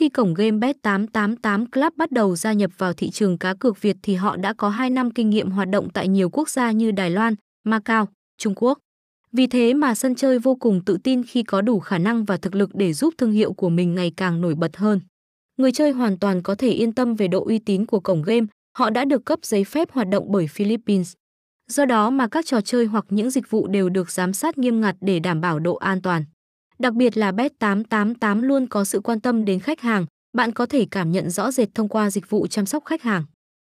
khi cổng game Bet888 Club bắt đầu gia nhập vào thị trường cá cược Việt thì họ đã có 2 năm kinh nghiệm hoạt động tại nhiều quốc gia như Đài Loan, Macau, Trung Quốc. Vì thế mà sân chơi vô cùng tự tin khi có đủ khả năng và thực lực để giúp thương hiệu của mình ngày càng nổi bật hơn. Người chơi hoàn toàn có thể yên tâm về độ uy tín của cổng game, họ đã được cấp giấy phép hoạt động bởi Philippines. Do đó mà các trò chơi hoặc những dịch vụ đều được giám sát nghiêm ngặt để đảm bảo độ an toàn. Đặc biệt là Bet888 luôn có sự quan tâm đến khách hàng, bạn có thể cảm nhận rõ rệt thông qua dịch vụ chăm sóc khách hàng.